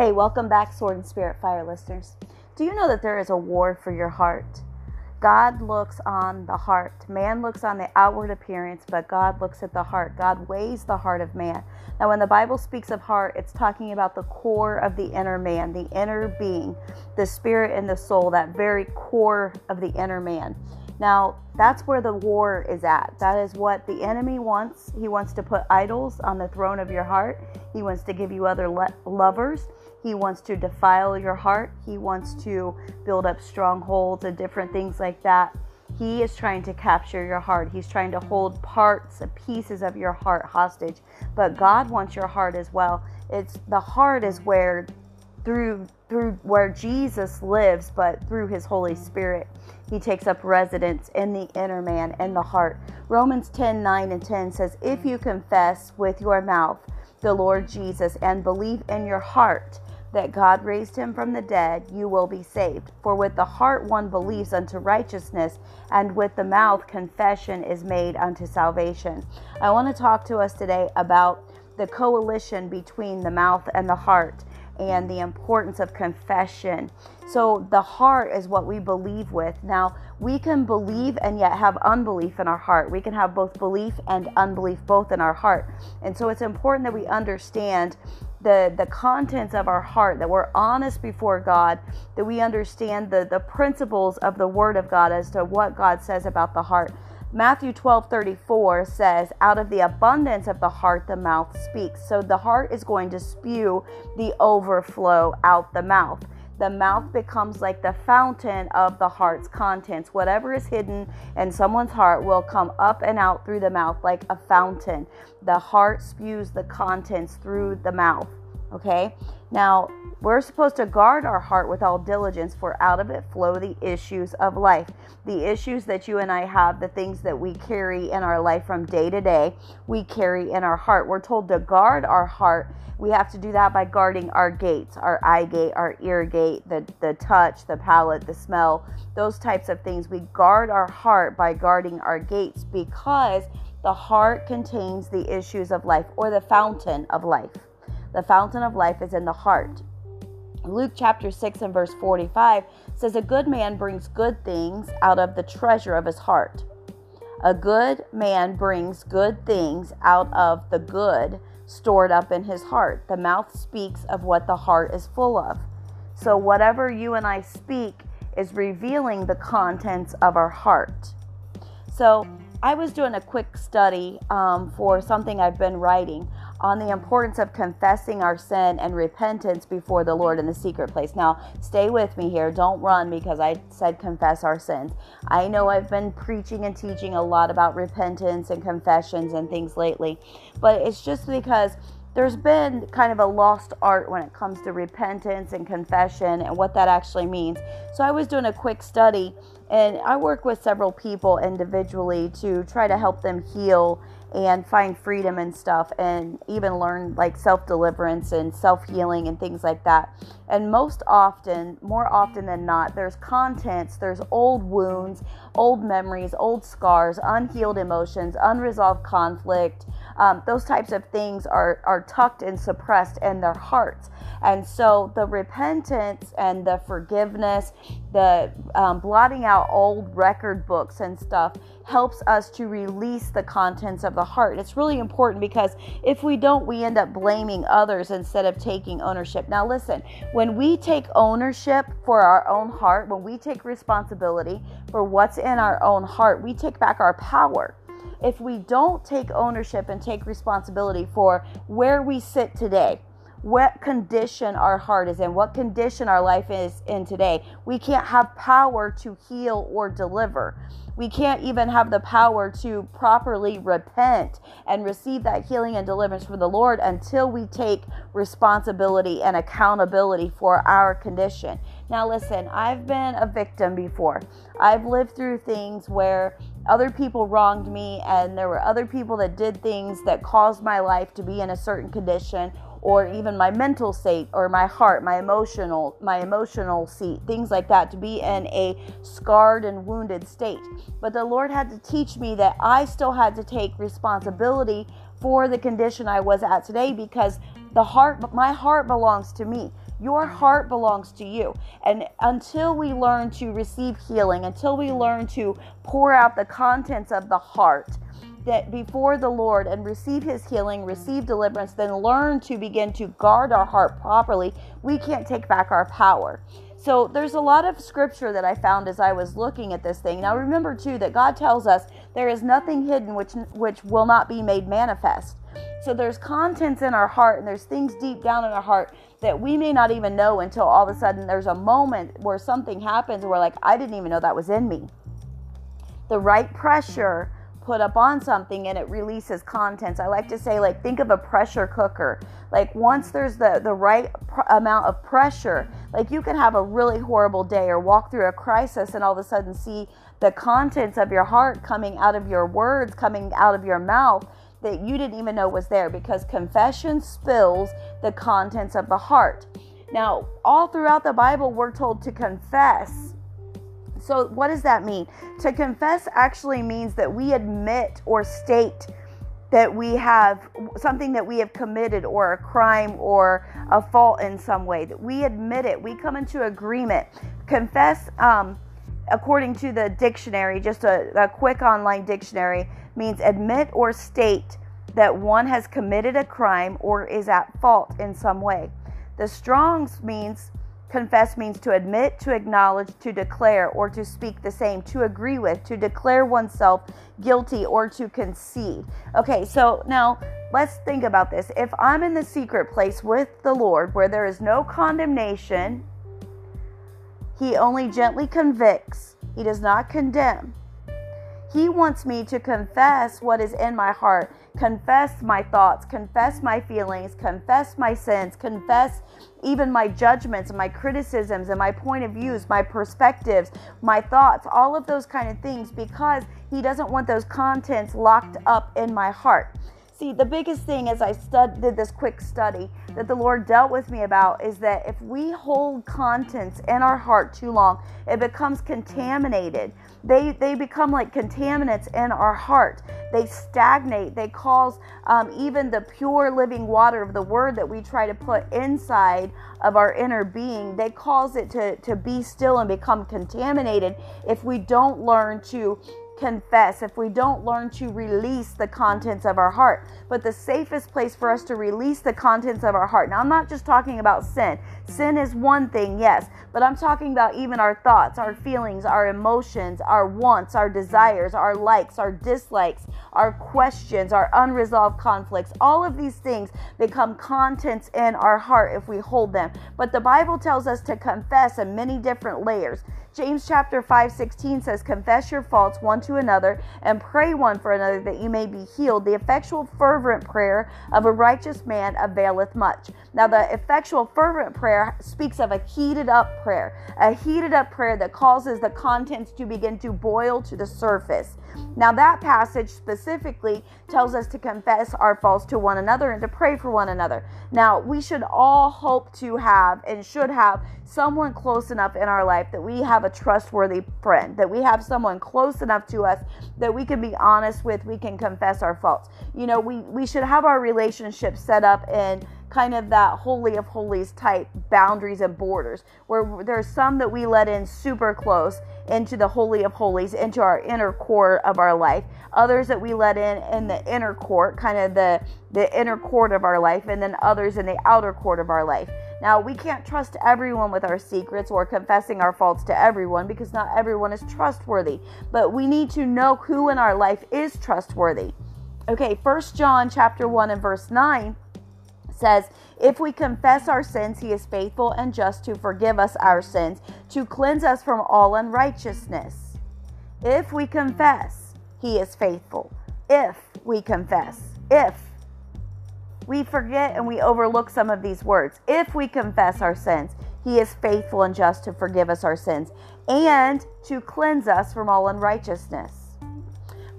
Hey, welcome back, Sword and Spirit Fire listeners. Do you know that there is a war for your heart? God looks on the heart. Man looks on the outward appearance, but God looks at the heart. God weighs the heart of man. Now, when the Bible speaks of heart, it's talking about the core of the inner man, the inner being, the spirit and the soul, that very core of the inner man. Now, that's where the war is at. That is what the enemy wants. He wants to put idols on the throne of your heart. He wants to give you other le- lovers. He wants to defile your heart. He wants to build up strongholds and different things like that. He is trying to capture your heart. He's trying to hold parts, pieces of your heart hostage. But God wants your heart as well. It's the heart is where through through where Jesus lives, but through his Holy Spirit. He takes up residence in the inner man and the heart. Romans 10 9 and 10 says, If you confess with your mouth the Lord Jesus and believe in your heart that God raised him from the dead, you will be saved. For with the heart one believes unto righteousness, and with the mouth confession is made unto salvation. I want to talk to us today about the coalition between the mouth and the heart and the importance of confession. So, the heart is what we believe with. Now, we can believe and yet have unbelief in our heart. We can have both belief and unbelief both in our heart. And so, it's important that we understand the, the contents of our heart, that we're honest before God, that we understand the, the principles of the Word of God as to what God says about the heart. Matthew 12 34 says, Out of the abundance of the heart, the mouth speaks. So the heart is going to spew the overflow out the mouth. The mouth becomes like the fountain of the heart's contents. Whatever is hidden in someone's heart will come up and out through the mouth like a fountain. The heart spews the contents through the mouth. Okay? Now, we're supposed to guard our heart with all diligence, for out of it flow the issues of life. The issues that you and I have, the things that we carry in our life from day to day, we carry in our heart. We're told to guard our heart. We have to do that by guarding our gates, our eye gate, our ear gate, the, the touch, the palate, the smell, those types of things. We guard our heart by guarding our gates because the heart contains the issues of life or the fountain of life. The fountain of life is in the heart. Luke chapter 6 and verse 45 says, A good man brings good things out of the treasure of his heart. A good man brings good things out of the good stored up in his heart. The mouth speaks of what the heart is full of. So, whatever you and I speak is revealing the contents of our heart. So, I was doing a quick study um, for something I've been writing on the importance of confessing our sin and repentance before the Lord in the secret place. Now, stay with me here. Don't run because I said confess our sins. I know I've been preaching and teaching a lot about repentance and confessions and things lately, but it's just because there's been kind of a lost art when it comes to repentance and confession and what that actually means. So I was doing a quick study and I work with several people individually to try to help them heal and find freedom and stuff and even learn like self deliverance and self healing and things like that. And most often, more often than not, there's contents, there's old wounds, old memories, old scars, unhealed emotions, unresolved conflict. Um, those types of things are, are tucked and suppressed in their hearts. And so the repentance and the forgiveness, the um, blotting out old record books and stuff helps us to release the contents of the heart. It's really important because if we don't, we end up blaming others instead of taking ownership. Now, listen, when we take ownership for our own heart, when we take responsibility for what's in our own heart, we take back our power if we don't take ownership and take responsibility for where we sit today, what condition our heart is in, what condition our life is in today. We can't have power to heal or deliver. We can't even have the power to properly repent and receive that healing and deliverance from the Lord until we take responsibility and accountability for our condition. Now, listen, I've been a victim before. I've lived through things where other people wronged me, and there were other people that did things that caused my life to be in a certain condition or even my mental state or my heart my emotional my emotional seat things like that to be in a scarred and wounded state. But the lord had to teach me that i still had to take responsibility for the condition i was at today because the heart my heart belongs to me Your heart belongs to you. And until we learn to receive healing, until we learn to pour out the contents of the heart, that before the Lord and receive his healing, receive deliverance, then learn to begin to guard our heart properly, we can't take back our power. So there's a lot of scripture that I found as I was looking at this thing. Now remember too that God tells us there is nothing hidden which which will not be made manifest. So there's contents in our heart and there's things deep down in our heart that we may not even know until all of a sudden there's a moment where something happens where like I didn't even know that was in me. The right pressure put up on something and it releases contents. I like to say like think of a pressure cooker. Like once there's the the right pr- amount of pressure, like you can have a really horrible day or walk through a crisis and all of a sudden see the contents of your heart coming out of your words, coming out of your mouth that you didn't even know was there because confession spills the contents of the heart. Now, all throughout the Bible, we're told to confess so, what does that mean? To confess actually means that we admit or state that we have something that we have committed or a crime or a fault in some way, that we admit it, we come into agreement. Confess, um, according to the dictionary, just a, a quick online dictionary, means admit or state that one has committed a crime or is at fault in some way. The Strong's means Confess means to admit, to acknowledge, to declare, or to speak the same, to agree with, to declare oneself guilty, or to concede. Okay, so now let's think about this. If I'm in the secret place with the Lord where there is no condemnation, He only gently convicts, He does not condemn. He wants me to confess what is in my heart, confess my thoughts, confess my feelings, confess my sins, confess even my judgments, and my criticisms, and my point of views, my perspectives, my thoughts, all of those kind of things, because He doesn't want those contents locked up in my heart. See, the biggest thing as I stud- did this quick study that the Lord dealt with me about is that if we hold contents in our heart too long, it becomes contaminated. They, they become like contaminants in our heart. They stagnate. They cause um, even the pure living water of the word that we try to put inside of our inner being, they cause it to, to be still and become contaminated if we don't learn to confess, if we don't learn to release the contents of our heart. But the safest place for us to release the contents of our heart. Now, I'm not just talking about sin. Sin is one thing, yes, but I'm talking about even our thoughts, our feelings, our emotions, our wants, our desires, our likes, our dislikes, our questions, our unresolved conflicts. All of these things become contents in our heart if we hold them. But the Bible tells us to confess in many different layers. James chapter 5 16 says, Confess your faults one to another and pray one for another that you may be healed. The effectual, fervent prayer of a righteous man availeth much. Now, the effectual, fervent prayer speaks of a heated up prayer, a heated up prayer that causes the contents to begin to boil to the surface. Now, that passage specifically tells us to confess our faults to one another and to pray for one another. Now, we should all hope to have and should have someone close enough in our life that we have a trustworthy friend, that we have someone close enough to us that we can be honest with, we can confess our faults. You know, we, we should have our relationship set up in kind of that holy of holies type boundaries and borders where there's some that we let in super close into the holy of holies into our inner court of our life others that we let in in the inner court kind of the the inner court of our life and then others in the outer court of our life now we can't trust everyone with our secrets or confessing our faults to everyone because not everyone is trustworthy but we need to know who in our life is trustworthy okay first john chapter 1 and verse 9 says, If we confess our sins, he is faithful and just to forgive us our sins, to cleanse us from all unrighteousness. If we confess, he is faithful. If we confess, if we forget and we overlook some of these words, if we confess our sins, he is faithful and just to forgive us our sins and to cleanse us from all unrighteousness.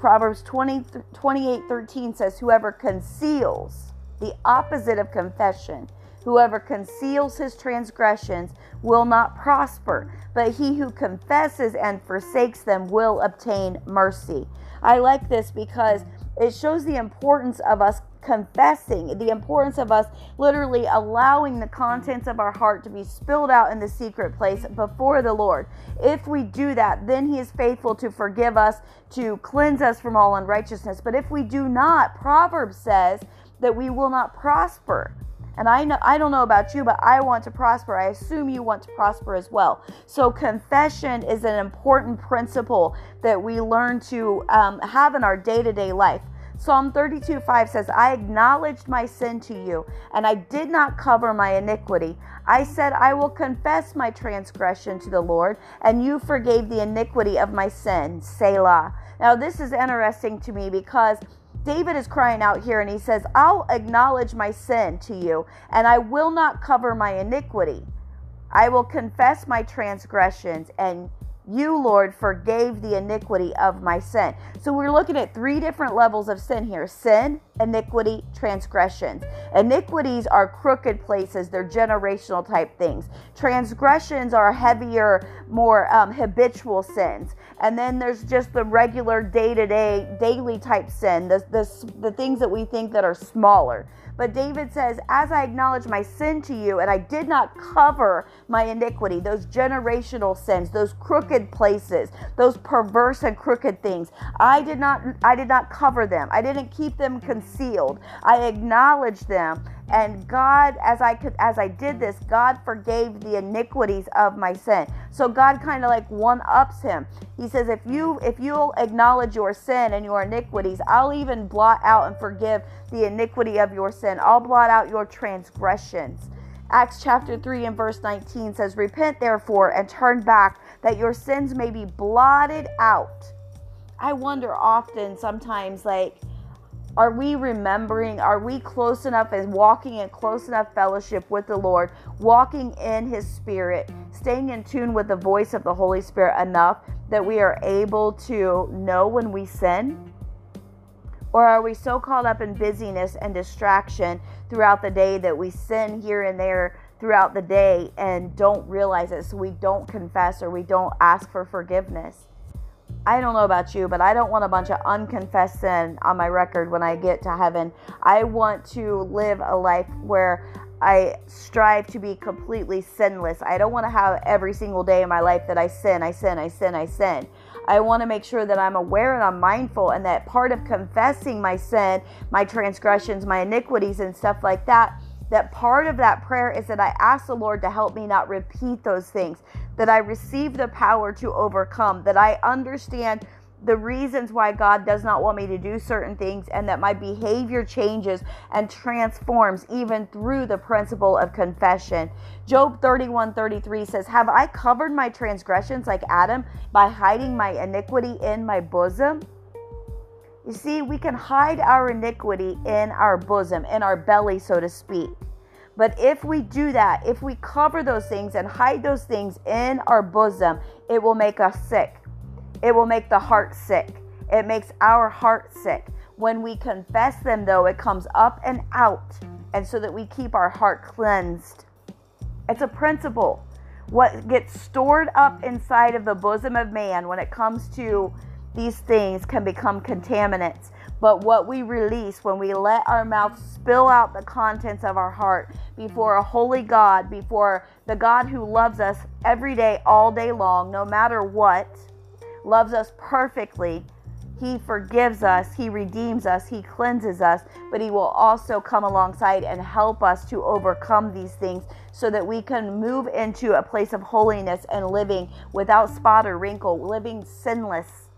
Proverbs 20, 28 13 says, Whoever conceals the opposite of confession. Whoever conceals his transgressions will not prosper, but he who confesses and forsakes them will obtain mercy. I like this because it shows the importance of us confessing, the importance of us literally allowing the contents of our heart to be spilled out in the secret place before the Lord. If we do that, then He is faithful to forgive us, to cleanse us from all unrighteousness. But if we do not, Proverbs says that we will not prosper. And I know I don't know about you, but I want to prosper. I assume you want to prosper as well. So confession is an important principle that we learn to um, have in our day-to-day life. Psalm 32 5 says, I acknowledged my sin to you, and I did not cover my iniquity. I said, I will confess my transgression to the Lord, and you forgave the iniquity of my sin. Selah. Now, this is interesting to me because David is crying out here and he says, I'll acknowledge my sin to you, and I will not cover my iniquity. I will confess my transgressions, and you, Lord, forgave the iniquity of my sin. So we're looking at three different levels of sin here sin, iniquity, transgressions. Iniquities are crooked places, they're generational type things. Transgressions are heavier, more um, habitual sins. And then there's just the regular day to day, daily type sin, the, the, the things that we think that are smaller. But David says, As I acknowledge my sin to you, and I did not cover my iniquity, those generational sins, those crooked places, those perverse and crooked things, I did not I did not cover them. I didn't keep them concealed. I acknowledged them and God, as I could, as I did this, God forgave the iniquities of my sin. So God kind of like one ups him. He says, if you if you'll acknowledge your sin and your iniquities, I'll even blot out and forgive the iniquity of your sin. I'll blot out your transgressions. Acts chapter 3 and verse 19 says, Repent therefore and turn back, that your sins may be blotted out. I wonder often sometimes, like, are we remembering? Are we close enough and walking in close enough fellowship with the Lord, walking in His Spirit, staying in tune with the voice of the Holy Spirit enough that we are able to know when we sin? Or are we so caught up in busyness and distraction throughout the day that we sin here and there throughout the day and don't realize it? So we don't confess or we don't ask for forgiveness. I don't know about you, but I don't want a bunch of unconfessed sin on my record when I get to heaven. I want to live a life where I strive to be completely sinless. I don't want to have every single day in my life that I sin, I sin, I sin, I sin. I want to make sure that I'm aware and I'm mindful, and that part of confessing my sin, my transgressions, my iniquities, and stuff like that that part of that prayer is that I ask the Lord to help me not repeat those things, that I receive the power to overcome, that I understand the reasons why God does not want me to do certain things, and that my behavior changes and transforms even through the principle of confession. Job 31 33 says, Have I covered my transgressions like Adam by hiding my iniquity in my bosom? You see, we can hide our iniquity in our bosom, in our belly, so to speak. But if we do that, if we cover those things and hide those things in our bosom, it will make us sick. It will make the heart sick. It makes our heart sick. When we confess them, though, it comes up and out, and so that we keep our heart cleansed. It's a principle. What gets stored up inside of the bosom of man when it comes to these things can become contaminants. But what we release when we let our mouth spill out the contents of our heart before a holy God, before the God who loves us every day, all day long, no matter what, loves us perfectly. He forgives us, He redeems us, He cleanses us, but He will also come alongside and help us to overcome these things so that we can move into a place of holiness and living without spot or wrinkle, living sinless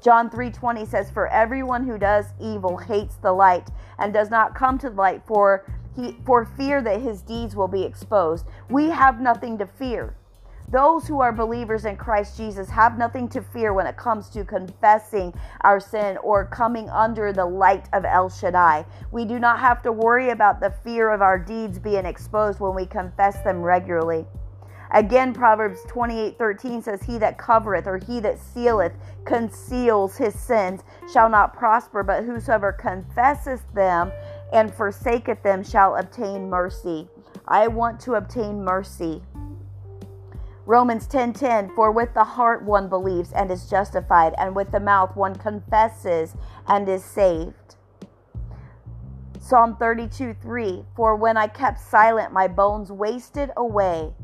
John 3:20 says for everyone who does evil hates the light and does not come to the light for he for fear that his deeds will be exposed. We have nothing to fear. Those who are believers in Christ Jesus have nothing to fear when it comes to confessing our sin or coming under the light of El Shaddai. We do not have to worry about the fear of our deeds being exposed when we confess them regularly. Again, Proverbs 28 13 says, He that covereth or he that sealeth conceals his sins shall not prosper, but whosoever confesseth them and forsaketh them shall obtain mercy. I want to obtain mercy. Romans 10:10 10, 10, For with the heart one believes and is justified and with the mouth one confesses and is saved. Psalm 32:3 For when I kept silent, my bones wasted away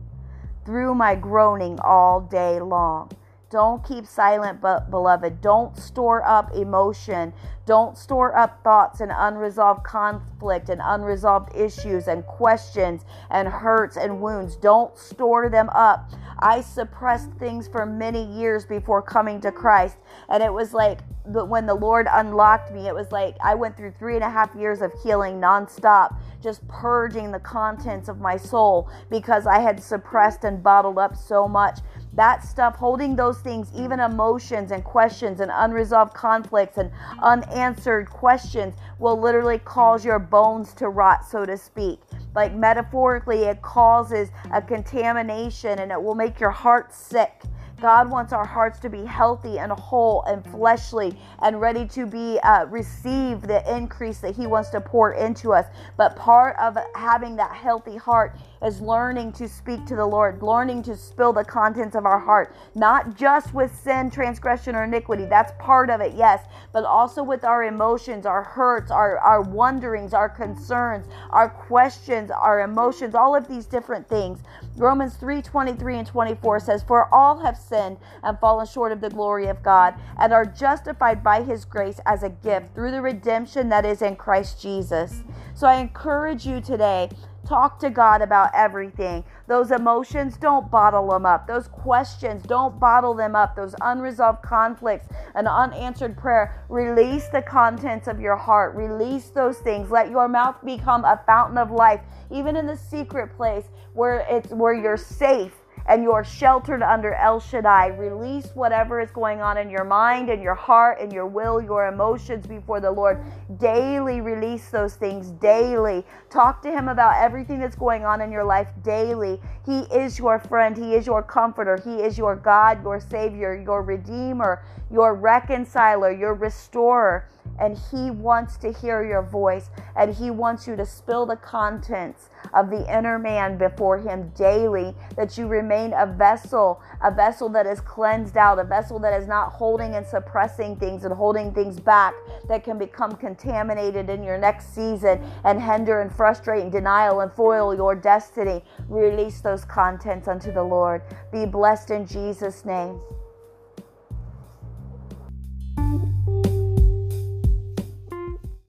through my groaning all day long. Don't keep silent, but beloved. Don't store up emotion. Don't store up thoughts and unresolved conflict and unresolved issues and questions and hurts and wounds. Don't store them up. I suppressed things for many years before coming to Christ. And it was like when the Lord unlocked me, it was like I went through three and a half years of healing nonstop, just purging the contents of my soul because I had suppressed and bottled up so much that stuff, holding those things, even emotions and questions and unresolved conflicts and unanswered questions, will literally cause your bones to rot, so to speak. Like metaphorically, it causes a contamination and it will make your heart sick. God wants our hearts to be healthy and whole and fleshly and ready to be uh, receive the increase that He wants to pour into us. But part of having that healthy heart is learning to speak to the Lord, learning to spill the contents of our heart, not just with sin, transgression, or iniquity. That's part of it, yes, but also with our emotions, our hurts, our, our wonderings, our concerns, our questions, our emotions, all of these different things. Romans 3 23 and 24 says, For all have sinned and fallen short of the glory of God, and are justified by his grace as a gift through the redemption that is in Christ Jesus. So I encourage you today Talk to God about everything. Those emotions, don't bottle them up. Those questions, don't bottle them up. Those unresolved conflicts, an unanswered prayer, release the contents of your heart. Release those things. Let your mouth become a fountain of life, even in the secret place where it's where you're safe and you are sheltered under El Shaddai. Release whatever is going on in your mind and your heart and your will, your emotions before the Lord. Daily release those things daily. Talk to Him about everything that's going on in your life daily. He is your friend, He is your comforter, He is your God, your Savior, your Redeemer, your reconciler, your restorer and He wants to hear your voice, and He wants you to spill the contents of the inner man before Him daily, that you remain a vessel, a vessel that is cleansed out, a vessel that is not holding and suppressing things and holding things back that can become contaminated in your next season and hinder and frustrate and denial and foil your destiny. Release those contents unto the Lord. Be blessed in Jesus' name.